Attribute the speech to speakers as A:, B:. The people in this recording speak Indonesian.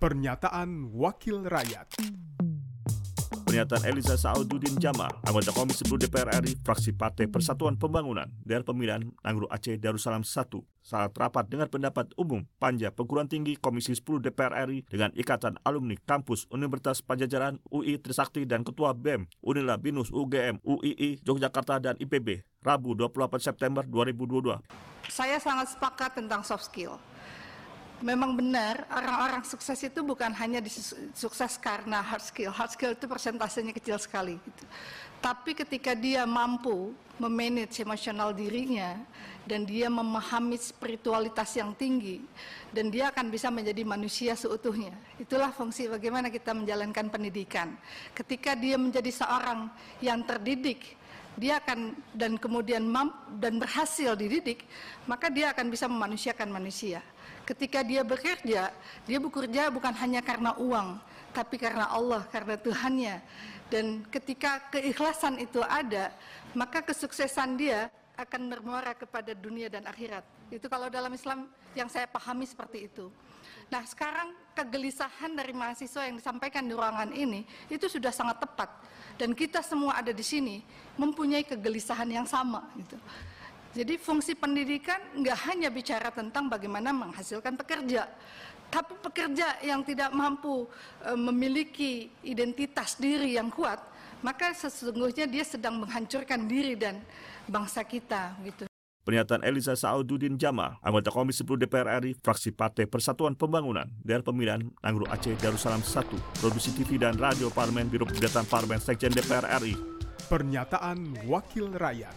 A: Pernyataan Wakil Rakyat
B: Pernyataan Eliza Saududin Jama, anggota Komisi 10 DPR RI, fraksi Partai Persatuan Pembangunan, daerah pemilihan Nangguru Aceh Darussalam 1, saat rapat dengan pendapat umum Panja Perguruan Tinggi Komisi 10 DPR RI dengan Ikatan Alumni Kampus Universitas Pajajaran UI Trisakti dan Ketua BEM Unila Binus UGM UII Yogyakarta dan IPB Rabu 28 September 2022.
C: Saya sangat sepakat tentang soft skill memang benar orang-orang sukses itu bukan hanya sukses karena hard skill. Hard skill itu persentasenya kecil sekali. Gitu. Tapi ketika dia mampu memanage emosional dirinya dan dia memahami spiritualitas yang tinggi dan dia akan bisa menjadi manusia seutuhnya. Itulah fungsi bagaimana kita menjalankan pendidikan. Ketika dia menjadi seorang yang terdidik, dia akan dan kemudian mampu dan berhasil dididik, maka dia akan bisa memanusiakan manusia ketika dia bekerja, dia bekerja bukan hanya karena uang, tapi karena Allah, karena Tuhannya. Dan ketika keikhlasan itu ada, maka kesuksesan dia akan bermuara kepada dunia dan akhirat. Itu kalau dalam Islam yang saya pahami seperti itu. Nah sekarang kegelisahan dari mahasiswa yang disampaikan di ruangan ini itu sudah sangat tepat dan kita semua ada di sini mempunyai kegelisahan yang sama. Gitu. Jadi fungsi pendidikan nggak hanya bicara tentang bagaimana menghasilkan pekerja, tapi pekerja yang tidak mampu e, memiliki identitas diri yang kuat, maka sesungguhnya dia sedang menghancurkan diri dan bangsa kita gitu.
B: Pernyataan Eliza Saududin Jama, anggota Komisi 10 DPR RI, fraksi Partai Persatuan Pembangunan, daerah pemilihan Nangguru Aceh Darussalam 1, produksi TV dan radio Parlemen Biro Pemberitaan Parlemen Sekjen DPR RI.
A: Pernyataan Wakil Rakyat.